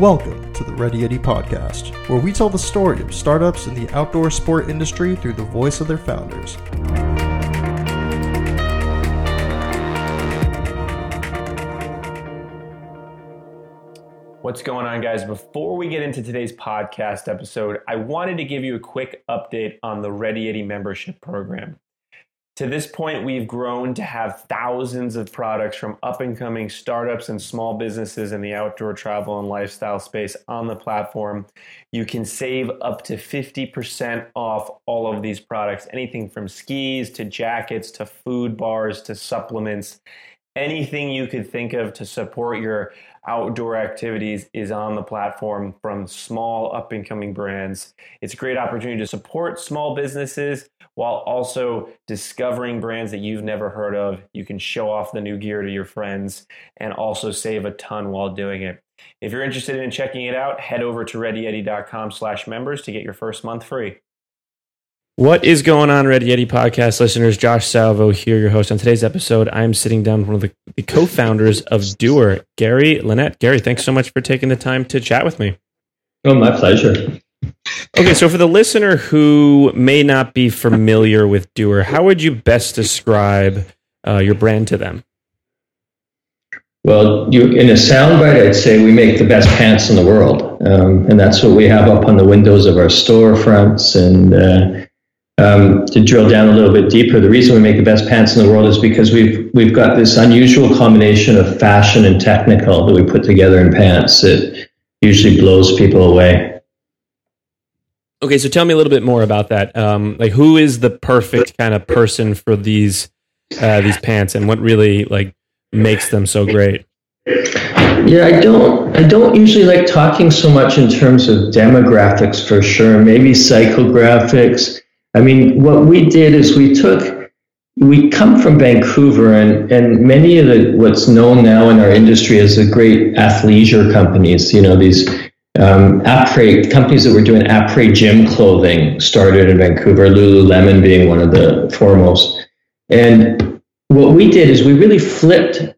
Welcome to the Ready Eddie podcast, where we tell the story of startups in the outdoor sport industry through the voice of their founders. What's going on, guys? Before we get into today's podcast episode, I wanted to give you a quick update on the Ready Eddie membership program. To this point, we've grown to have thousands of products from up and coming startups and small businesses in the outdoor travel and lifestyle space on the platform. You can save up to 50% off all of these products anything from skis to jackets to food bars to supplements. Anything you could think of to support your outdoor activities is on the platform from small up and coming brands. It's a great opportunity to support small businesses while also discovering brands that you've never heard of. You can show off the new gear to your friends and also save a ton while doing it. If you're interested in checking it out, head over to readyeddie.com slash members to get your first month free. What is going on, Ready Eddie podcast listeners? Josh Salvo here, your host. On today's episode, I'm sitting down with one of the, the co founders of Duer, Gary Lenett. Gary, thanks so much for taking the time to chat with me. Oh, my pleasure. Okay, so for the listener who may not be familiar with Duer, how would you best describe uh, your brand to them? Well, you, in a soundbite, I'd say we make the best pants in the world, um, and that's what we have up on the windows of our storefronts. And uh, um, to drill down a little bit deeper, the reason we make the best pants in the world is because we've we've got this unusual combination of fashion and technical that we put together in pants that usually blows people away. Okay, so tell me a little bit more about that. Um, like, who is the perfect kind of person for these uh, these pants, and what really like makes them so great? Yeah, I don't. I don't usually like talking so much in terms of demographics for sure. Maybe psychographics. I mean, what we did is we took. We come from Vancouver, and, and many of the what's known now in our industry as the great athleisure companies. You know, these um, après companies that were doing après gym clothing started in Vancouver, Lululemon being one of the foremost. And what we did is we really flipped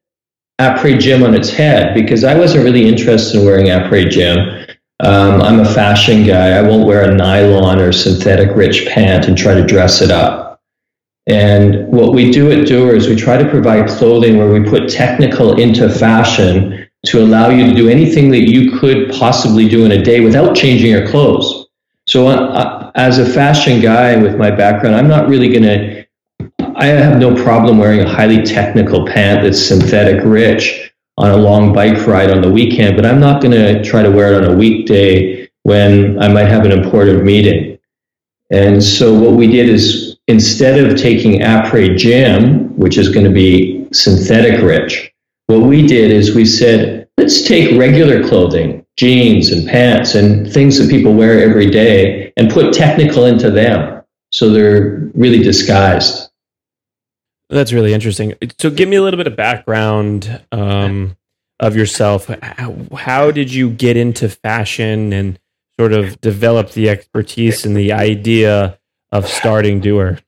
après gym on its head because I wasn't really interested in wearing après gym. Um, I'm a fashion guy. I won't wear a nylon or synthetic rich pant and try to dress it up. And what we do at Duer is we try to provide clothing where we put technical into fashion to allow you to do anything that you could possibly do in a day without changing your clothes. So, uh, uh as a fashion guy with my background, I'm not really going to, I have no problem wearing a highly technical pant that's synthetic rich on a long bike ride on the weekend, but I'm not going to try to wear it on a weekday when I might have an important meeting. And so, what we did is instead of taking après gym, which is going to be synthetic rich, what we did is we said, let's take regular clothing, jeans and pants and things that people wear every day and put technical into them. So they're really disguised. That's really interesting. So give me a little bit of background um, of yourself. How, how did you get into fashion and sort of develop the expertise and the idea of starting Duer?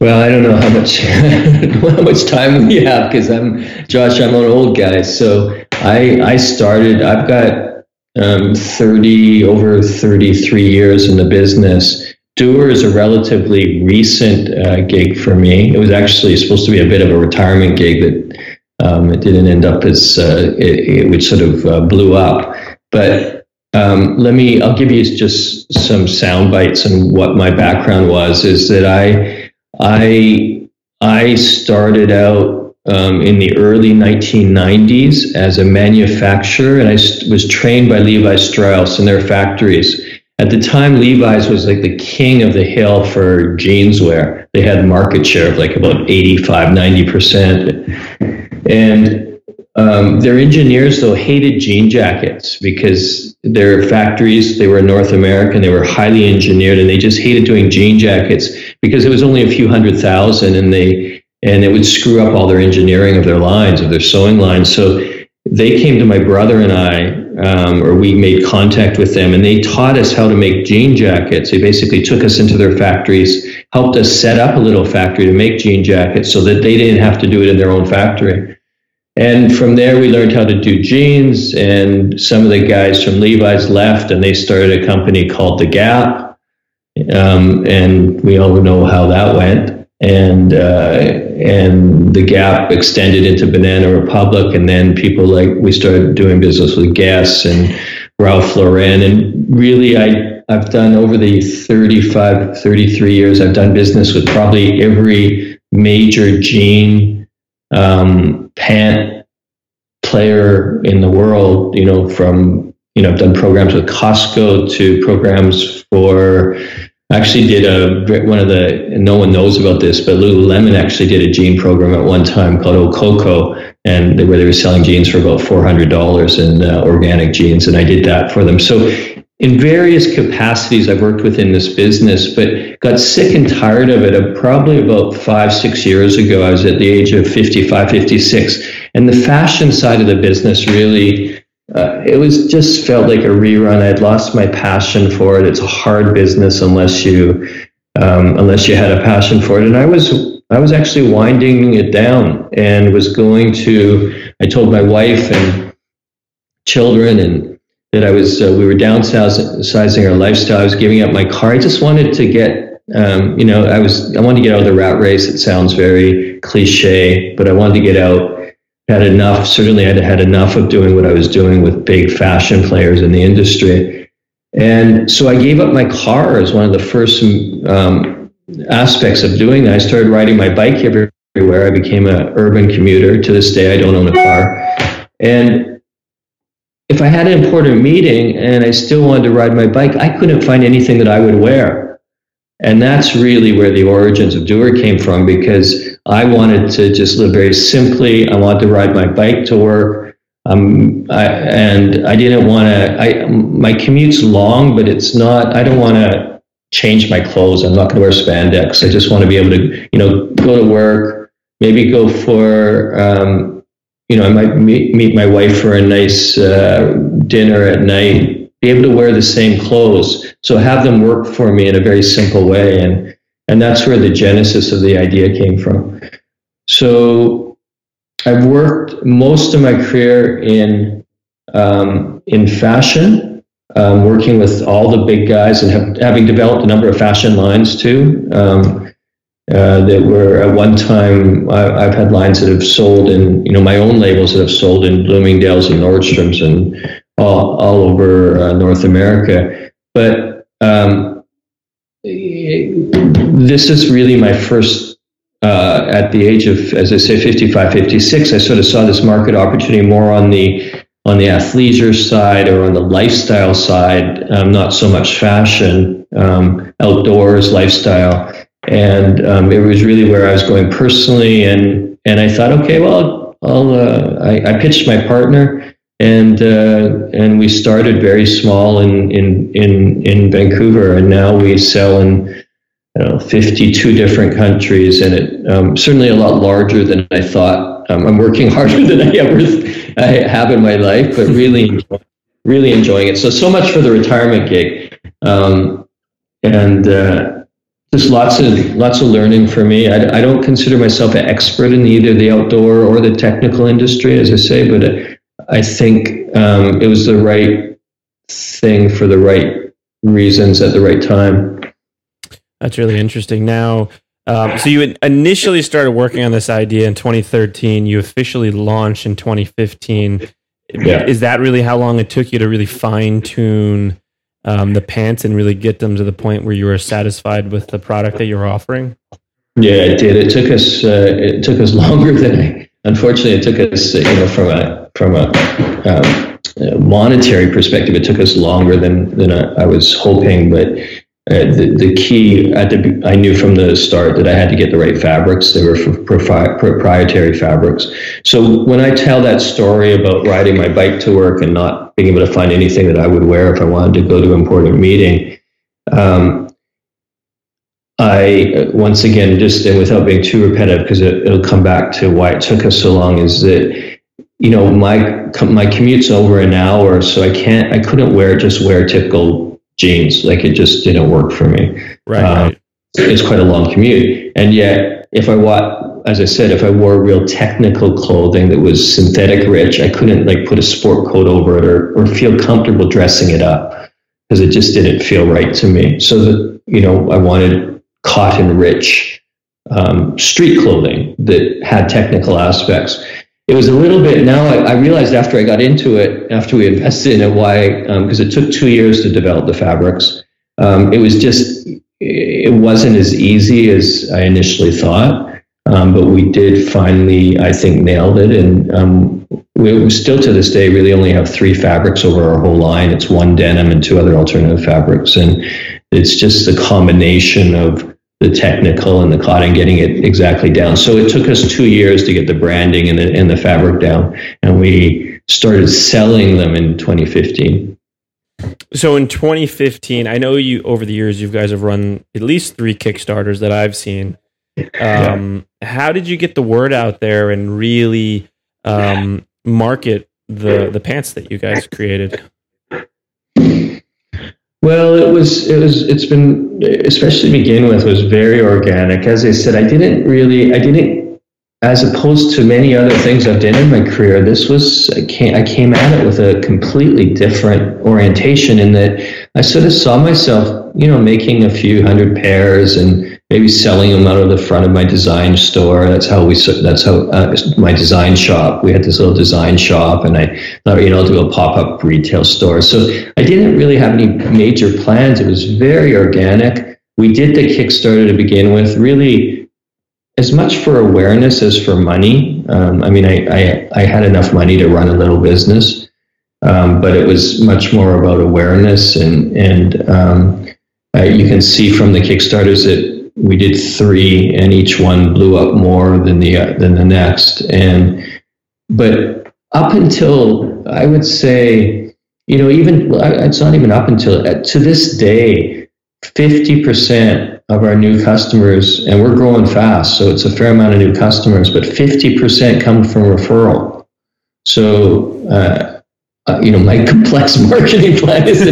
Well, I don't know how much how much time we have because I'm Josh. I'm an old guy, so I I started. I've got um, thirty over thirty three years in the business. Duer is a relatively recent uh, gig for me. It was actually supposed to be a bit of a retirement gig that um, it didn't end up as uh, it, it, which sort of uh, blew up. But um, let me. I'll give you just some sound bites and what my background was. Is that I I I started out um, in the early 1990s as a manufacturer, and I was trained by Levi Strauss in their factories. At the time, Levi's was like the king of the hill for jeanswear. They had market share of like about 85, 90%. And um, their engineers, though, hated jean jackets because their factories, they were in North American, they were highly engineered, and they just hated doing jean jackets because it was only a few hundred thousand and they and it would screw up all their engineering of their lines, of their sewing lines. So they came to my brother and I, um, or we made contact with them, and they taught us how to make jean jackets. They basically took us into their factories, helped us set up a little factory to make jean jackets so that they didn't have to do it in their own factory. and from there, we learned how to do jeans. And some of the guys from Levi's left, and they started a company called The Gap. Um, and we all know how that went. And uh, and the Gap extended into Banana Republic, and then people like we started doing business with Guess and Ralph Lauren. And really, I I've done over the 35, 33 years, I've done business with probably every major jean um, pant player in the world, you know, from, you know, I've done programs with Costco to programs for, actually did a, one of the, no one knows about this, but Lululemon actually did a jean program at one time called OQOQO and where they were selling jeans for about $400 in uh, organic jeans. And I did that for them. So in various capacities I've worked within this business, but got sick and tired of it. Uh, probably about five, six years ago, I was at the age of 55, 56. And the fashion side of the business really, uh, it was just felt like a rerun. I'd lost my passion for it. It's a hard business unless you, um, unless you had a passion for it. And I was, I was actually winding it down and was going to, I told my wife and children and that I was, uh, we were downsizing our lifestyle. I was giving up my car. I just wanted to get, um, you know, I was, I wanted to get out of the rat race. It sounds very cliche, but I wanted to get out. Had enough. Certainly, I'd had enough of doing what I was doing with big fashion players in the industry, and so I gave up my car as one of the first um, aspects of doing that. I started riding my bike everywhere. I became an urban commuter. To this day, I don't own a car, and if I had an important meeting and I still wanted to ride my bike, I couldn't find anything that I would wear. And that's really where the origins of Duer came from because I wanted to just live very simply. I wanted to ride my bike to work. Um, I, and I didn't want to, my commute's long, but it's not, I don't want to change my clothes. I'm not going to wear spandex. I just want to be able to, you know, go to work, maybe go for, um, you know, I might meet, meet my wife for a nice uh, dinner at night, be able to wear the same clothes. So have them work for me in a very simple way. And, and that's where the genesis of the idea came from. So I've worked most of my career in, um, in fashion, um, working with all the big guys and have, having developed a number of fashion lines too. Um, uh, that were at one time I, have had lines that have sold in you know my own labels that have sold in Bloomingdale's and Nordstrom's and all, all over uh, North America. But um, this is really my first uh, at the age of as I say 55 56 I sort of saw this market opportunity more on the on the athleisure side or on the lifestyle side um, not so much fashion um, outdoors lifestyle and um, it was really where I was going personally. And and I thought, okay, well, I'll uh, I, I, pitched my partner, and uh, and we started very small in in in in Vancouver, and now we sell in. Know, 52 different countries, and it um, certainly a lot larger than I thought. Um, I'm working harder than I ever I have in my life, but really, really enjoying it. So, so much for the retirement gig, um, and uh, just lots of lots of learning for me. I, I don't consider myself an expert in either the outdoor or the technical industry, as I say, but I think um, it was the right thing for the right reasons at the right time. That's really interesting. Now, um, so you initially started working on this idea in 2013. You officially launched in 2015. Yeah. Is that really how long it took you to really fine tune um, the pants and really get them to the point where you were satisfied with the product that you're offering? Yeah, it did. It took us. Uh, it took us longer than. I, unfortunately, it took us. You know, from a from a um, monetary perspective, it took us longer than than I, I was hoping. But uh, the, the key at the I knew from the start that I had to get the right fabrics. They were proprietary fabrics. So when I tell that story about riding my bike to work and not being able to find anything that I would wear if I wanted to go to an important meeting, um, I once again just and without being too repetitive because it, it'll come back to why it took us so long is that you know my my commute's over an hour so I can't I couldn't wear just wear typical jeans. Like it just didn't work for me. Right. Um, It's quite a long commute, and yet if I wa- as I said, if I wore real technical clothing that was synthetic rich, I couldn't like put a sport coat over it or, or feel comfortable dressing it up because it just didn't feel right to me. So that, you know, I wanted cotton rich um, street clothing that had technical aspects. It was a little bit now I, I realized after I got into it, after we invested in it, why, because um, it took two years to develop the fabrics. Um, it was just, it wasn't as easy as I initially thought. Um, but we did finally, I think, nailed it. And um, we still to this day really only have three fabrics over our whole line. It's one denim and two other alternative fabrics. And it's just the combination of the technical and the cotton getting it exactly down. So it took us two years to get the branding and the, and the fabric down. And we started selling them in 2015. So in 2015, I know you over the years you guys have run at least three Kickstarters that I've seen. Um, yeah. How did you get the word out there and really um, market the the pants that you guys created? Well, it was it was it's been especially to begin with was very organic. As I said, I didn't really I didn't as opposed to many other things I've done in my career, this was I came, I came at it with a completely different orientation in that I sort of saw myself, you know, making a few hundred pairs and maybe selling them out of the front of my design store. That's how we. That's how uh, my design shop. We had this little design shop, and I thought, you know, I'll do a pop up retail store. So I didn't really have any major plans. It was very organic. We did the Kickstarter to begin with, really as much for awareness as for money. Um, I mean, I, I, I, had enough money to run a little business, um, but it was much more about awareness. And, and um, uh, you can see from the Kickstarters that we did three, and each one blew up more than the uh, than the next. And but up until I would say, you know, even it's not even up until uh, to this day, fifty percent of our new customers, and we're growing fast, so it's a fair amount of new customers, but 50% come from referral. So, uh, uh, you know, my complex marketing plan is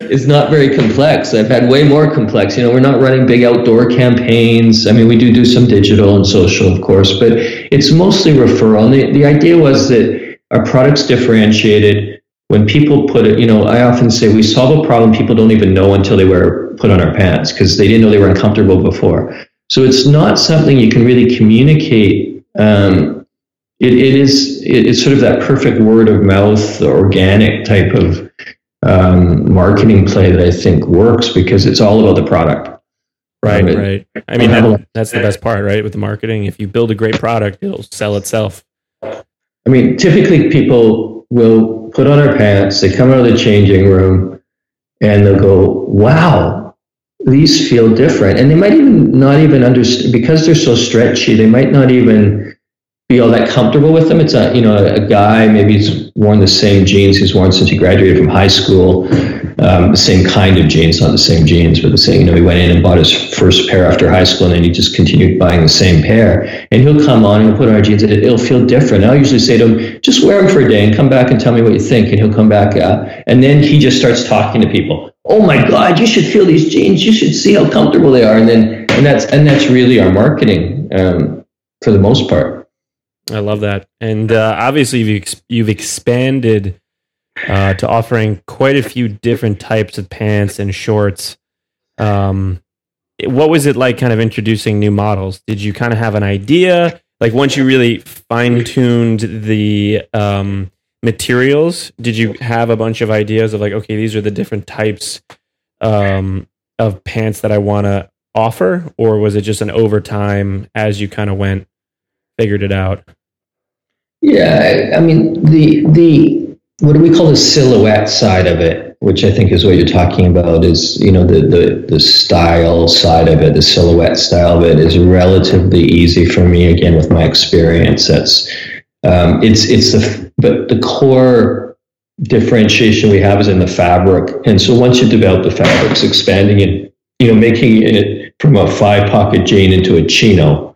is not very complex. I've had way more complex. You know, we're not running big outdoor campaigns. I mean, we do do some digital and social, of course, but it's mostly referral. And the, the idea was that our product's differentiated. When people put it, you know, I often say we solve a problem people don't even know until they wear put on our pants because they didn't know they were uncomfortable before. So it's not something you can really communicate. Um, it, it is it, it's sort of that perfect word of mouth, organic type of um, marketing play that I think works because it's all about the product. Right, um, right. I mean, that, that's the best part, right? With the marketing, if you build a great product, it'll sell itself. I mean, typically people will put on our pants, they come out of the changing room, and they'll go, "Wow, these feel different and they might even not even understand because they're so stretchy they might not even be all that comfortable with them. It's a you know a guy maybe he's worn the same jeans he's worn since he graduated from high school. Um, the same kind of jeans not the same jeans but the same you know he went in and bought his first pair after high school and then he just continued buying the same pair. And he'll come on and he'll put on our jeans and it'll feel different. I'll usually say to him just wear them for a day and come back and tell me what you think and he'll come back uh, and then he just starts talking to people. Oh my god you should feel these jeans. You should see how comfortable they are. And then and that's and that's really our marketing um, for the most part i love that. And uh, obviously you've, ex- you've expanded uh, to offering quite a few different types of pants and shorts. Um, what was it like kind of introducing new models? Did you kind of have an idea? Like once you really fine-tuned the um, materials did you have a bunch of ideas of like okay these are the different types um, of pants that i want to offer? Or was it just an overtime as you kind of went figured it out yeah i mean the the what do we call the silhouette side of it which i think is what you're talking about is you know the the, the style side of it the silhouette style of it is relatively easy for me again with my experience that's um, it's it's the but the core differentiation we have is in the fabric. And so once you develop the fabrics, expanding it, you know, making it from a five pocket jean into a chino.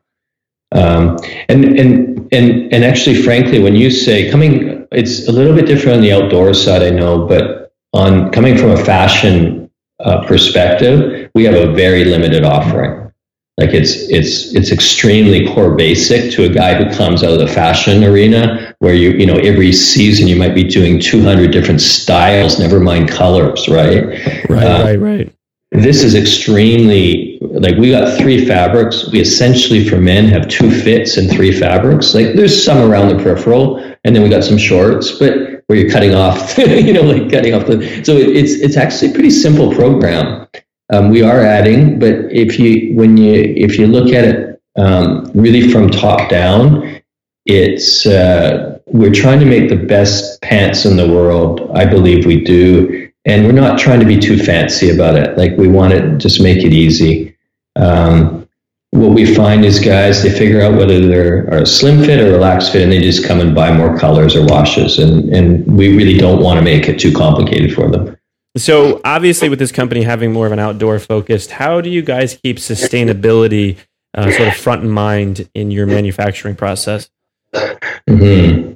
Um, and and and and actually, frankly, when you say coming, it's a little bit different on the outdoor side, I know, but on coming from a fashion uh, perspective, we have a very limited offering. Like it's it's it's extremely core basic to a guy who comes out of the fashion arena where you you know every season you might be doing 200 different styles, never mind colors, right? Right, uh, right, right. This is extremely like we got three fabrics. We essentially for men have two fits and three fabrics. Like there's some around the peripheral, and then we got some shorts, but where you're cutting off, you know, like cutting off the. So it's it's actually a pretty simple program. Um, we are adding, but if you when you if you look at it um, really from top down, it's uh, we're trying to make the best pants in the world. I believe we do, and we're not trying to be too fancy about it. Like we want to just make it easy. Um, what we find is guys they figure out whether they're a slim fit or relaxed fit, and they just come and buy more colors or washes, and and we really don't want to make it too complicated for them. So obviously, with this company having more of an outdoor focused, how do you guys keep sustainability uh, sort of front in mind in your manufacturing process? Mm-hmm.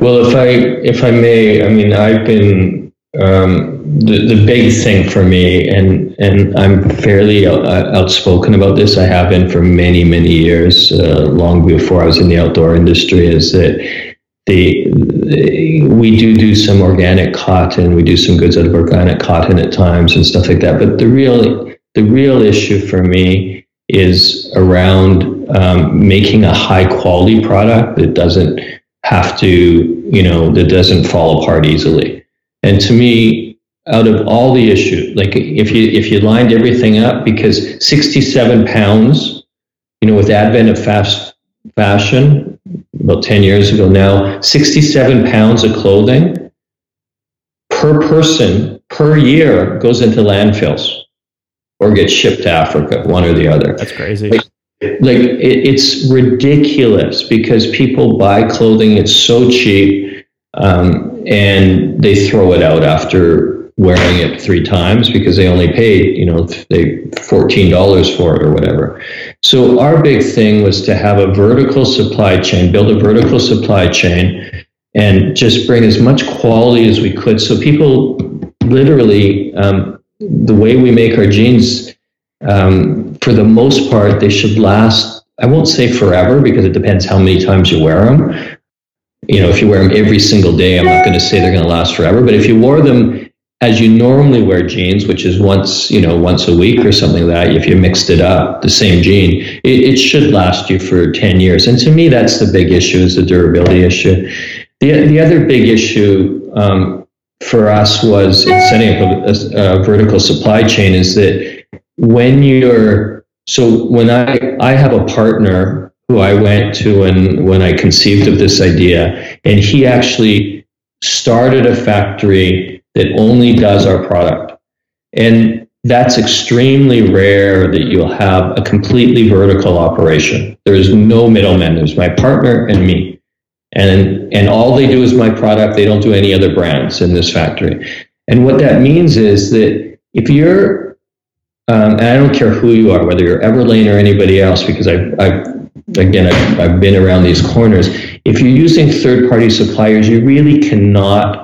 Well, if I if I may, I mean, I've been um, the the big thing for me, and and I'm fairly out, outspoken about this. I have been for many many years, uh, long before I was in the outdoor industry. Is that the, the, we do do some organic cotton. We do some goods out of organic cotton at times and stuff like that. But the real the real issue for me is around um, making a high quality product that doesn't have to you know that doesn't fall apart easily. And to me, out of all the issues, like if you if you lined everything up, because 67 pounds, you know, with advent of fast fashion, about 10 years ago now, 67 pounds of clothing per person per year goes into landfills or gets shipped to Africa, one or the other. That's crazy. Like, like it, it's ridiculous because people buy clothing, it's so cheap, um, and they throw it out after wearing it three times because they only paid, you know, they $14 for it or whatever. So our big thing was to have a vertical supply chain, build a vertical supply chain and just bring as much quality as we could. So people literally, um, the way we make our jeans, um, for the most part, they should last, I won't say forever because it depends how many times you wear them. You know, if you wear them every single day, I'm not going to say they're going to last forever, but if you wore them as you normally wear jeans, which is once, you know, once a week or something like that, if you mixed it up, the same jean, it, it should last you for 10 years. And to me, that's the big issue is the durability issue. The, the other big issue um, for us was in setting up a, a, vertical supply chain is that when you're, so when I, I have a partner who I went to and when I conceived of this idea, and he actually started a factory that only does our product. And that's extremely rare that you'll have a completely vertical operation. There is no middleman. There's my partner and me. And, and all they do is my product. They don't do any other brands in this factory. And what that means is that if you're, um, and I don't care who you are, whether you're Everlane or anybody else, because I've, I've again, I've, I've been around these corners. If you're using third party suppliers, you really cannot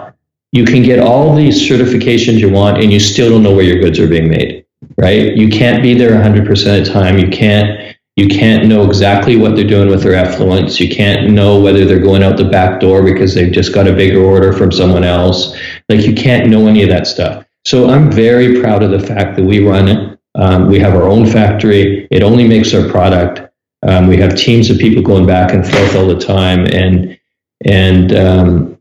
you can get all these certifications you want and you still don't know where your goods are being made right? You can't be there 100% of the time. You can't you can't know exactly what they're doing with their effluents. You can't know whether they're going out the back door because they've just got a bigger order from someone else. Like you can't know any of that stuff. So i'm very proud of the fact that we run it. Um, we have our own factory. It only makes our product um, we have teams of people going back and forth all the time and and um,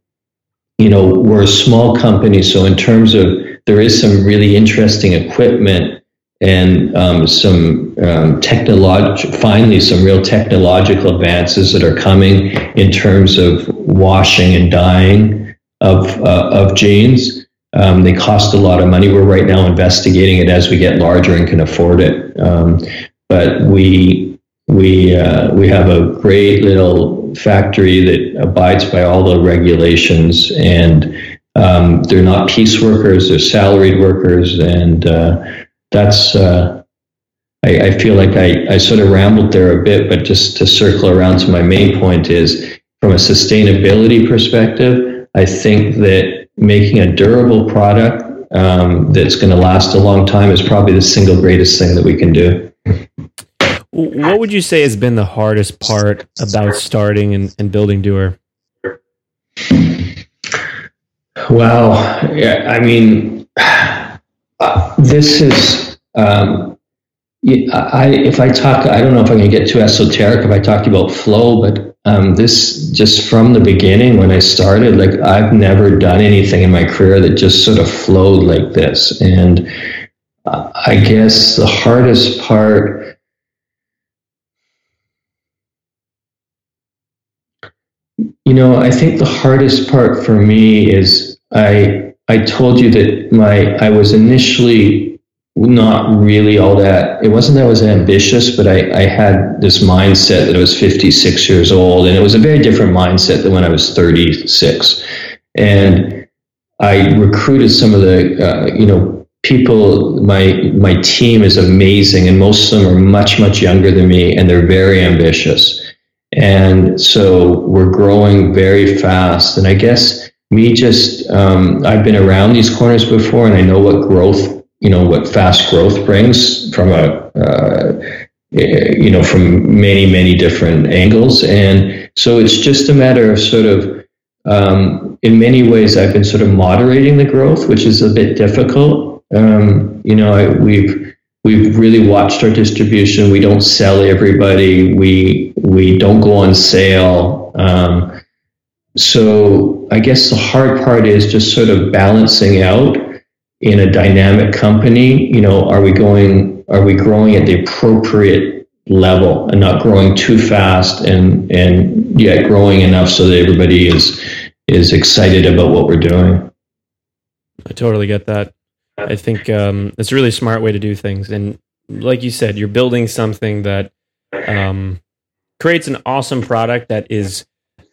you know, we're a small company, so in terms of there is some really interesting equipment and um, some um, finally, some real technological advances that are coming in terms of washing and dyeing of uh, of jeans. Um, they cost a lot of money. We're right now investigating it as we get larger and can afford it. Um, but we we uh, we have a great little factory that abides by all the regulations and um, they're not piece workers, they're salaried workers. And uh, that's, uh, I, I, feel like I, I sort of rambled there a bit, but just to circle around to my main point is from a sustainability perspective, I think that making a durable product um, that's going to last a long time is probably the single greatest thing that we can do. What would you say has been the hardest part about starting and, and building Duer? Well, yeah, I mean, uh, this is. Um, I if I talk, I don't know if I'm going to get too esoteric if I talk about flow, but um, this just from the beginning when I started, like I've never done anything in my career that just sort of flowed like this, and uh, I guess the hardest part. You know, I think the hardest part for me is I I told you that my I was initially not really all that it wasn't that I was ambitious, but I, I had this mindset that I was 56 years old, and it was a very different mindset than when I was 36. And I recruited some of the uh, you know people my my team is amazing and most of them are much much younger than me and they're very ambitious and so we're growing very fast. And i guess me just um, i've been around these corners before and i know what growth you know what fast growth brings from a uh, eh, you know from many many different angles. And so it's just a matter of sort of um, in many ways i've been sort of moderating the growth which is a bit difficult. Um, you know I, we've we've really watched our distribution we don't sell everybody we we don't go on sale um, so I guess the hard part is just sort of balancing out in a dynamic company. You know, are we going? Are we growing at the appropriate level and not growing too fast and and yet growing enough so that everybody is is excited about what we're doing. I totally get that. I think um, it's a really smart way to do things, and like you said, you're building something that um, creates an awesome product that is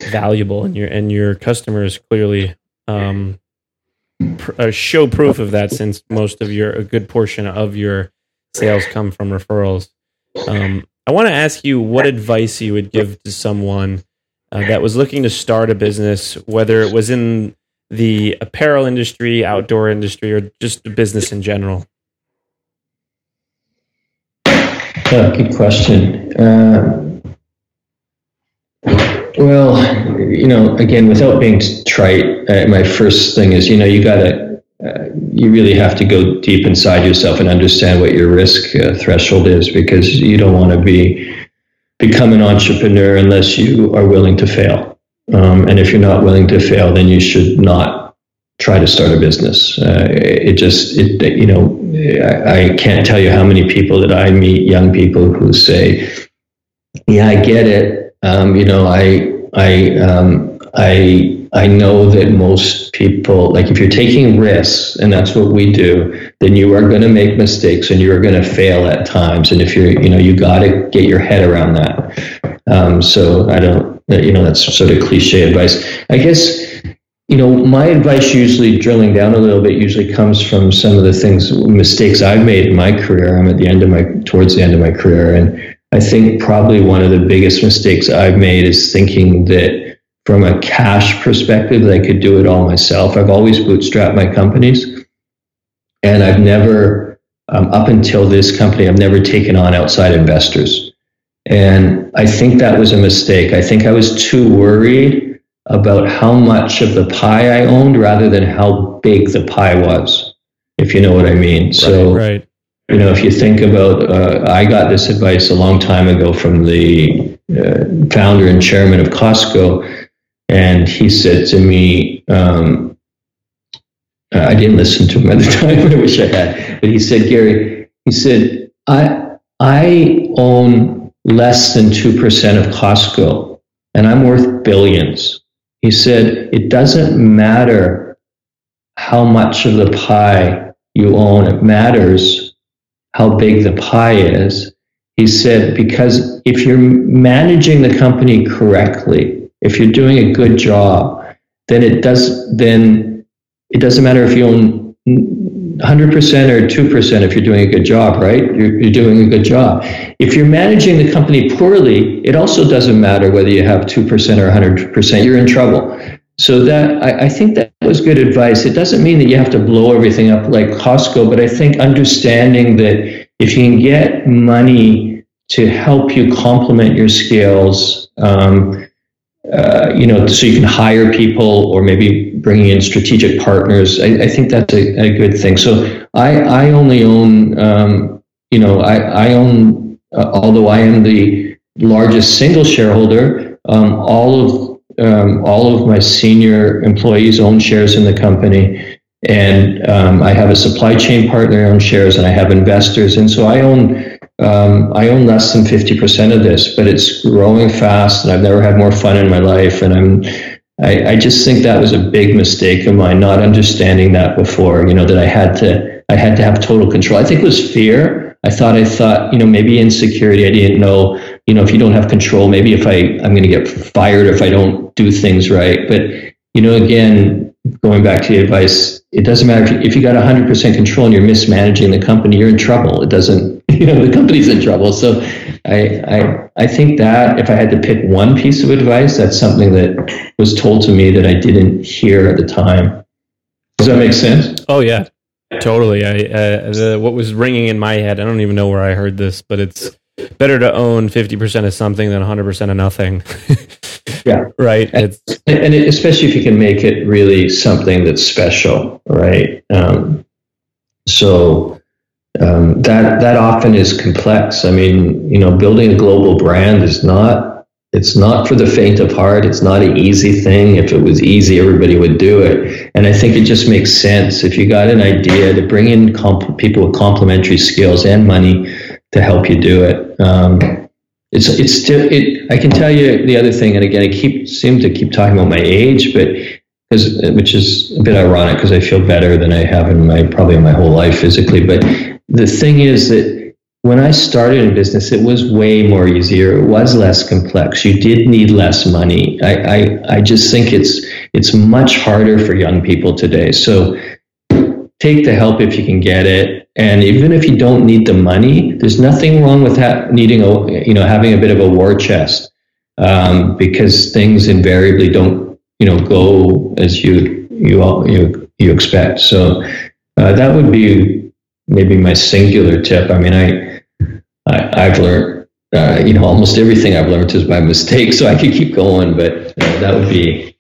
valuable, and your and your customers clearly um, pr- uh, show proof of that. Since most of your a good portion of your sales come from referrals, um, I want to ask you what advice you would give to someone uh, that was looking to start a business, whether it was in the apparel industry, outdoor industry, or just the business in general. Yeah, good question. Uh, well, you know, again, without being trite, uh, my first thing is, you know, you got to, uh, you really have to go deep inside yourself and understand what your risk uh, threshold is because you don't want to be become an entrepreneur unless you are willing to fail. Um, and if you're not willing to fail, then you should not try to start a business. Uh, it just, it, you know, I, I can't tell you how many people that I meet, young people who say, "Yeah, I get it." Um, you know, I I um, I I know that most people like if you're taking risks, and that's what we do, then you are going to make mistakes and you are going to fail at times. And if you're, you know, you got to get your head around that. Um, so I don't, you know, that's sort of cliche advice. I guess you know, my advice usually drilling down a little bit usually comes from some of the things, mistakes I've made in my career. I'm at the end of my, towards the end of my career. And I think probably one of the biggest mistakes I've made is thinking that from a cash perspective, that I could do it all myself. I've always bootstrapped my companies, and I've never, um, up until this company, I've never taken on outside investors. And I think that was a mistake. I think I was too worried about how much of the pie I owned rather than how big the pie was, if you know what I mean. So, right you know, if you think about, uh, I got this advice a long time ago from the uh, founder and chairman of Costco, and he said to me, um, I didn't listen to him at the time, I wish I had, but he said, Gary, he said, I, I own less than 2% of Costco, and I'm worth billions. He said, it doesn't matter how much of the pie you own, it matters how big the pie is. He said, because if you're managing the company correctly, if you're doing a good job, then it does, then it doesn't matter if you own 100% or 2% if you're doing a good job, right? You're, you're, doing a good job. If you're managing the company poorly, it also doesn't matter whether you have 2% or 100%, you're in trouble. So that I, I, think that was good advice. It doesn't mean that you have to blow everything up like Costco, but I think understanding that if you can get money to help you complement your skills. Um, uh, you know, so you can hire people or maybe bringing in strategic partners. I, I think that's a, a, good thing. So I, I only own, um, you know, I, I own, uh, although I am the largest single shareholder, um, all of um, all of my senior employees own shares in the company, and um, I have a supply chain partner own shares, and I have investors, and so I own um, I own less than 50% of this, but it's growing fast and I've never had more fun in my life. And I'm, I, I just think that was a big mistake of mine, not understanding that before, you know, that I had to, I had to have total control. I think it was fear. I thought, I thought, you know, maybe insecurity. I didn't know, you know, if you don't have control, maybe if I, I'm going to get fired if I don't do things right. But, you know, again, going back to the advice, it doesn't matter if you, if you got 100% control and you're mismanaging the company, you're in trouble. It doesn't, you know, the company's in trouble. So I, I, I think that if I had to pick one piece of advice, that's something that was told to me that I didn't hear at the time. Does that make sense? Oh yeah, totally. I, uh, the, what was ringing in my head, I don't even know where I heard this, but it's better to own 50% of something than 100% of nothing. yeah. Right. And, it's, and it, especially if you can make it really something that's special. Right. Um, so, um, that that often is complex. I mean, you know, building a global brand is not it's not for the faint of heart. It's not an easy thing. If it was easy, everybody would do it. And I think it just makes sense if you got an idea to bring in comp- people with complementary skills and money to help you do it. Um, it's it's still it. I can tell you the other thing, and again, I keep seem to keep talking about my age, but because which is a bit ironic because I feel better than I have in my probably in my whole life physically. But the thing is that when I started in business, it was way more easier. It was less complex. You did need less money. I, I, I just think it's it's much harder for young people today. So take the help if you can get it. And even if you don't need the money, there's nothing wrong with ha- needing a you know having a bit of a war chest um, because things invariably don't you know go as you you all, you you expect. So uh, that would be maybe my singular tip. I mean, I, I have learned, uh, you know, almost everything I've learned is by mistake, so I could keep going, but uh, that would be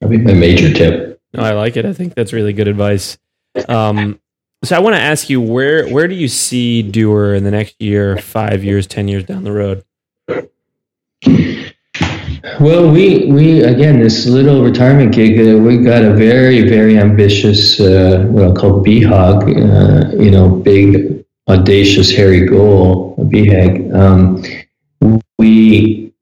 would be my major tip. No, I like it. I think that's really good advice. Um, so I want to ask you where where do you see Duer in the next year, five years, ten years down the road? Well, we we again this little retirement gig. Uh, we got a very very ambitious uh, what I call BHAG, uh, you know, big audacious hairy goal, BHAG. Um, we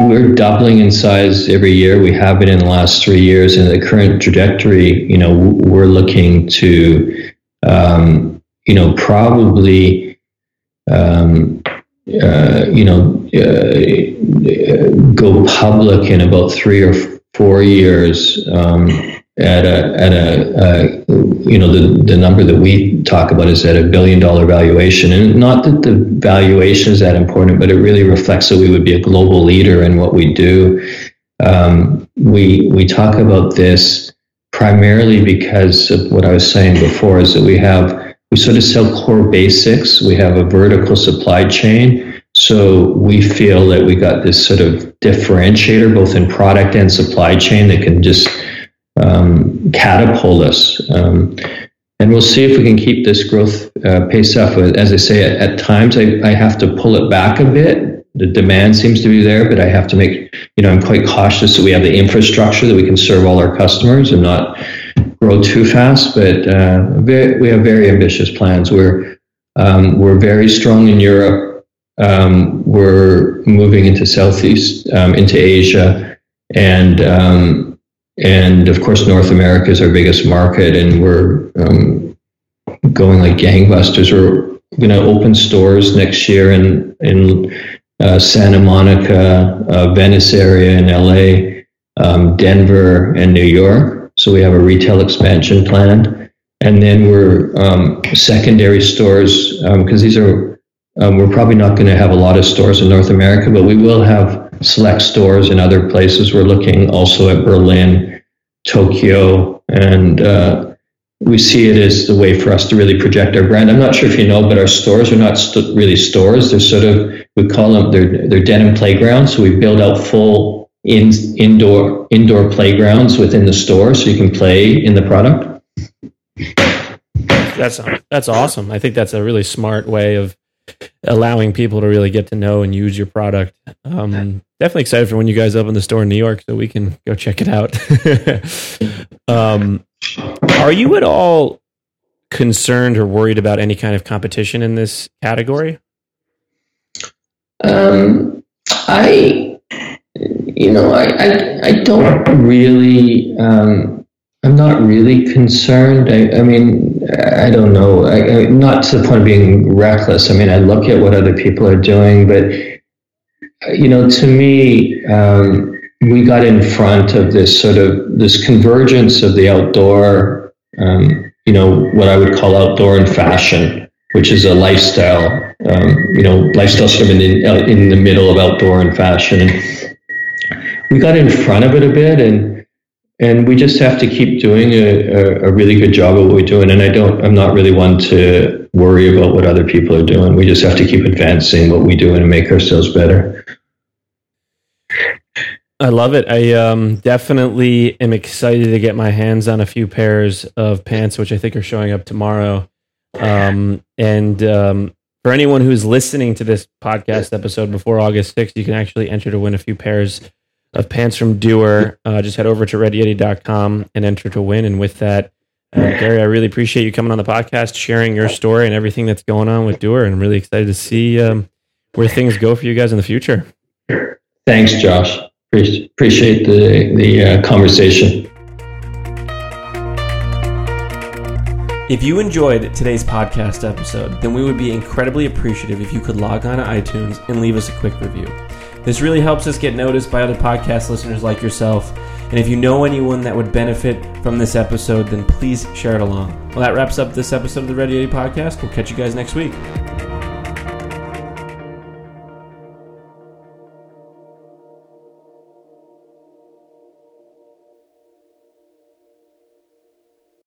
we're doubling in size every year. We have been in the last three years, and the current trajectory, you know, we're looking to, um, you know, probably. Um, uh, you know, uh, go public in about three or four years um, at a at a uh, you know the the number that we talk about is at a billion dollar valuation, and not that the valuation is that important, but it really reflects that we would be a global leader in what we do. Um, we we talk about this primarily because of what I was saying before is that we have we sort of sell core basics. We have a vertical supply chain. So we feel that we got this sort of differentiator, both in product and supply chain, that can just um, catapult us. Um, and we'll see if we can keep this growth uh, pace up. As I say, at, at times I, I have to pull it back a bit. The demand seems to be there, but I have to make, you know, I'm quite cautious that we have the infrastructure that we can serve all our customers and not grow too fast, but uh, very, we have very ambitious plans. We're um, we're very strong in Europe. Um, we're moving into Southeast, um, into Asia, and um, and of course North America is our biggest market, and we're um, going like gangbusters. We're going to open stores next year in in uh, Santa Monica, uh, Venice area in LA, um, Denver, and New York so we have a retail expansion plan. And then we're um, secondary stores, because um, these are, um, we're probably not going to have a lot of stores in North America, but we will have select stores in other places. We're looking also at Berlin, Tokyo, and uh, we see it as the way for us to really project our brand. I'm not sure if you know, but our stores are not st- really stores. They're sort of we call them they're they're denim playgrounds. So we build out full in indoor indoor playgrounds within the store, so you can play in the product. That's that's awesome. I think that's a really smart way of allowing people to really get to know and use your product. Um, definitely excited for when you guys open the store in New York, so we can go check it out. um, are you at all concerned or worried about any kind of competition in this category? Um, I, you know, I, I, I don't really, um, I'm not really concerned. I, I mean, I don't know. I, I, not to the point of being reckless. I mean, I look at what other people are doing, but you know, to me, um, we got in front of this sort of this convergence of the outdoor, um, you know, what I would call outdoor and fashion, which is a lifestyle, um, you know, lifestyle sort of in, in the middle of outdoor and fashion. And we got in front of it a bit and and we just have to keep doing a, a, really good job of what we're doing. And I don't, I'm not really one to worry about what other people are doing. We just have to keep advancing what we do and make ourselves better. I love it. I um, definitely am excited to get my hands on a few pairs of pants, which I think are showing up tomorrow. Um, and um, for anyone who's listening to this podcast episode before August 6th, you can actually enter to win a few pairs of pants from Duer. Uh, just head over to readyyeti.com and enter to win. And with that, uh, Gary, I really appreciate you coming on the podcast, sharing your story and everything that's going on with Duer. And I'm really excited to see um, where things go for you guys in the future. Thanks, Josh. Appreciate the, the uh, conversation. If you enjoyed today's podcast episode, then we would be incredibly appreciative if you could log on to iTunes and leave us a quick review. This really helps us get noticed by other podcast listeners like yourself. And if you know anyone that would benefit from this episode, then please share it along. Well, that wraps up this episode of the Ready Yeti podcast. We'll catch you guys next week.